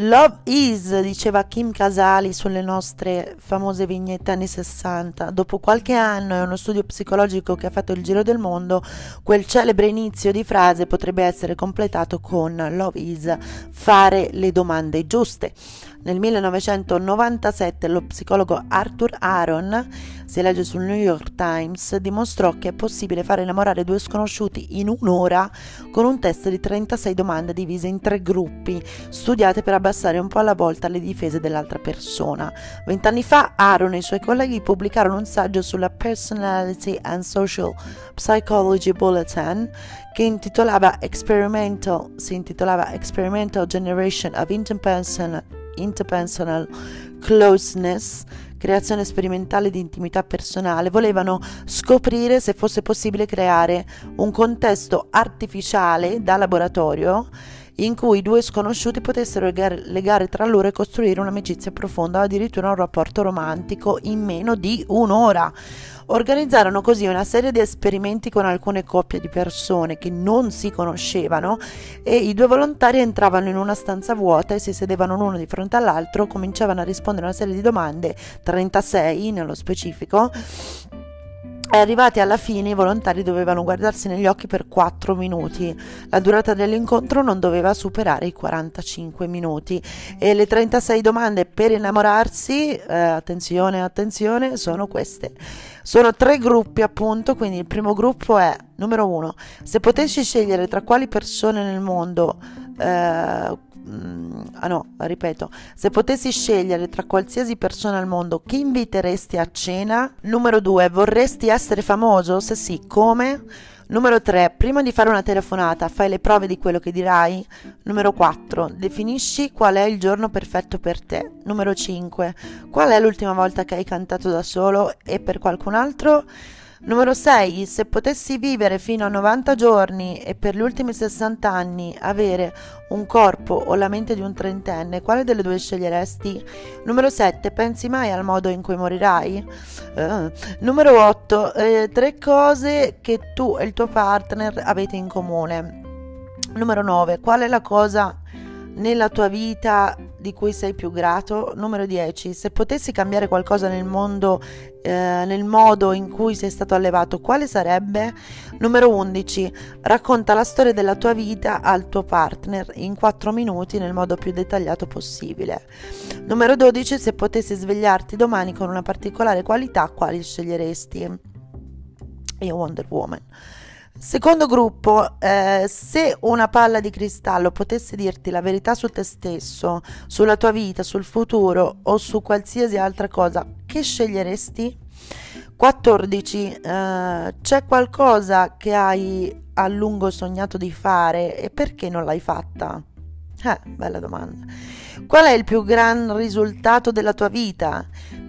Love is, diceva Kim Casali sulle nostre famose vignette anni 60. Dopo qualche anno e uno studio psicologico che ha fatto il giro del mondo, quel celebre inizio di frase potrebbe essere completato con Love is, fare le domande giuste. Nel 1997 lo psicologo Arthur Aaron, si legge sul New York Times, dimostrò che è possibile fare innamorare due sconosciuti in un'ora con un test di 36 domande divise in tre gruppi, studiate per abbassare un po' alla volta le difese dell'altra persona. Vent'anni fa Aaron e i suoi colleghi pubblicarono un saggio sulla Personality and Social Psychology Bulletin che intitolava Experimental, si intitolava Experimental Generation of Interpersonal interpersonal closeness, creazione sperimentale di intimità personale, volevano scoprire se fosse possibile creare un contesto artificiale da laboratorio in cui due sconosciuti potessero legare, tra loro e costruire un'amicizia profonda o addirittura un rapporto romantico in meno di un'ora. Organizzarono così una serie di esperimenti con alcune coppie di persone che non si conoscevano e i due volontari entravano in una stanza vuota e si sedevano l'uno di fronte all'altro, cominciavano a rispondere a una serie di domande, 36 nello specifico, arrivati alla fine i volontari dovevano guardarsi negli occhi per 4 minuti. La durata dell'incontro non doveva superare i 45 minuti e le 36 domande per innamorarsi, eh, attenzione, attenzione, sono queste. Sono tre gruppi appunto, quindi il primo gruppo è numero uno, se potessi scegliere tra quali persone nel mondo eh, Mm, ah no, ripeto, se potessi scegliere tra qualsiasi persona al mondo, chi inviteresti a cena? Numero 2, vorresti essere famoso? Se sì, come? Numero 3, prima di fare una telefonata, fai le prove di quello che dirai? Numero 4, definisci qual è il giorno perfetto per te. Numero 5, qual è l'ultima volta che hai cantato da solo e per qualcun altro? Numero 6. Se potessi vivere fino a 90 giorni e per gli ultimi 60 anni avere un corpo o la mente di un trentenne, quale delle due sceglieresti? Numero 7. Pensi mai al modo in cui morirai? Uh. Numero 8. Eh, tre cose che tu e il tuo partner avete in comune. Numero 9. Qual è la cosa nella tua vita di cui sei più grato? Numero 10. Se potessi cambiare qualcosa nel mondo, eh, nel modo in cui sei stato allevato, quale sarebbe? Numero 11. Racconta la storia della tua vita al tuo partner in 4 minuti nel modo più dettagliato possibile. Numero 12. Se potessi svegliarti domani con una particolare qualità, quali sceglieresti? Io Wonder Woman. Secondo gruppo, eh, se una palla di cristallo potesse dirti la verità su te stesso, sulla tua vita, sul futuro o su qualsiasi altra cosa, che sceglieresti? 14. Eh, c'è qualcosa che hai a lungo sognato di fare e perché non l'hai fatta? Eh, bella domanda. Qual è il più gran risultato della tua vita?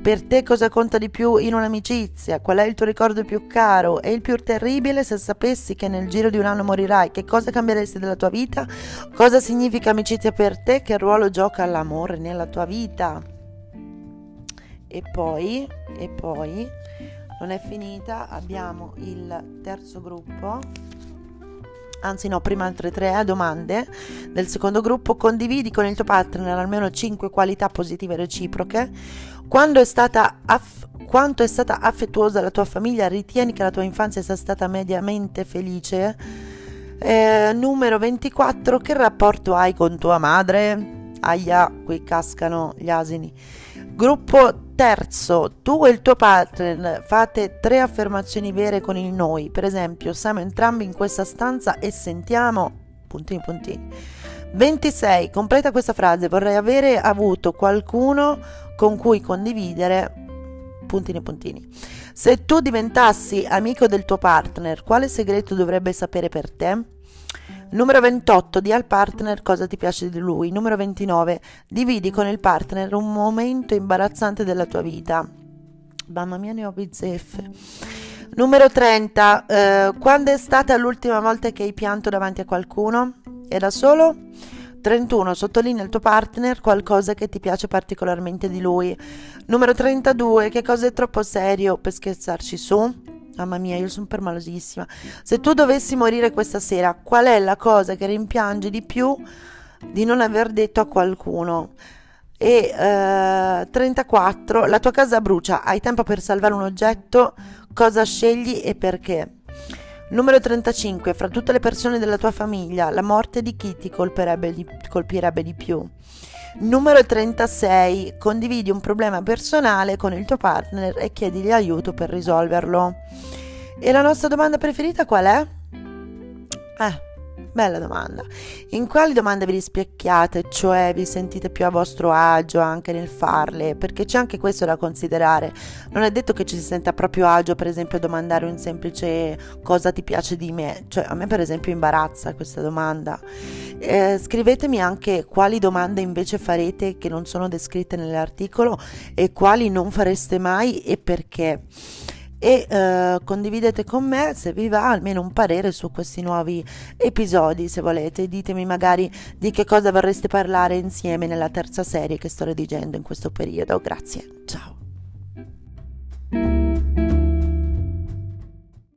Per te cosa conta di più in un'amicizia? Qual è il tuo ricordo più caro? E il più terribile se sapessi che nel giro di un anno morirai? Che cosa cambieresti della tua vita? Cosa significa amicizia per te? Che ruolo gioca l'amore nella tua vita? E poi, e poi, non è finita, abbiamo il terzo gruppo anzi no, prima altre tre domande del secondo gruppo, condividi con il tuo partner almeno 5 qualità positive reciproche, quando è stata aff- quanto è stata affettuosa la tua famiglia, ritieni che la tua infanzia sia stata mediamente felice? Eh, numero 24, che rapporto hai con tua madre? Aia, qui cascano gli asini. Gruppo terzo, tu e il tuo partner fate tre affermazioni vere con il noi. Per esempio, siamo entrambi in questa stanza e sentiamo puntini puntini. 26. Completa questa frase. Vorrei avere avuto qualcuno con cui condividere puntini puntini. Se tu diventassi amico del tuo partner, quale segreto dovrebbe sapere per te? Numero 28, di al partner cosa ti piace di lui. Numero 29, dividi con il partner un momento imbarazzante della tua vita. Mamma mia, ne ho bizzeffe. Numero 30, eh, quando è stata l'ultima volta che hai pianto davanti a qualcuno? Era solo? 31. Sottolinea il tuo partner qualcosa che ti piace particolarmente di lui. Numero 32. Che cosa è troppo serio per scherzarci su? Mamma mia, io sono permalosissima. Se tu dovessi morire questa sera, qual è la cosa che rimpiangi di più di non aver detto a qualcuno. E eh, 34. La tua casa brucia, hai tempo per salvare un oggetto, cosa scegli e perché? Numero 35. Fra tutte le persone della tua famiglia, la morte di chi ti di, colpirebbe di più? Numero 36. Condividi un problema personale con il tuo partner e chiedigli aiuto per risolverlo. E la nostra domanda preferita qual è? Eh, Bella domanda. In quali domande vi rispecchiate, cioè vi sentite più a vostro agio anche nel farle? Perché c'è anche questo da considerare. Non è detto che ci si senta proprio agio, per esempio, a domandare un semplice cosa ti piace di me. Cioè, a me, per esempio, imbarazza questa domanda. Eh, scrivetemi anche quali domande invece farete che non sono descritte nell'articolo e quali non fareste mai e perché e eh, condividete con me se vi va almeno un parere su questi nuovi episodi se volete. Ditemi magari di che cosa vorreste parlare insieme nella terza serie che sto redigendo in questo periodo. Grazie. Ciao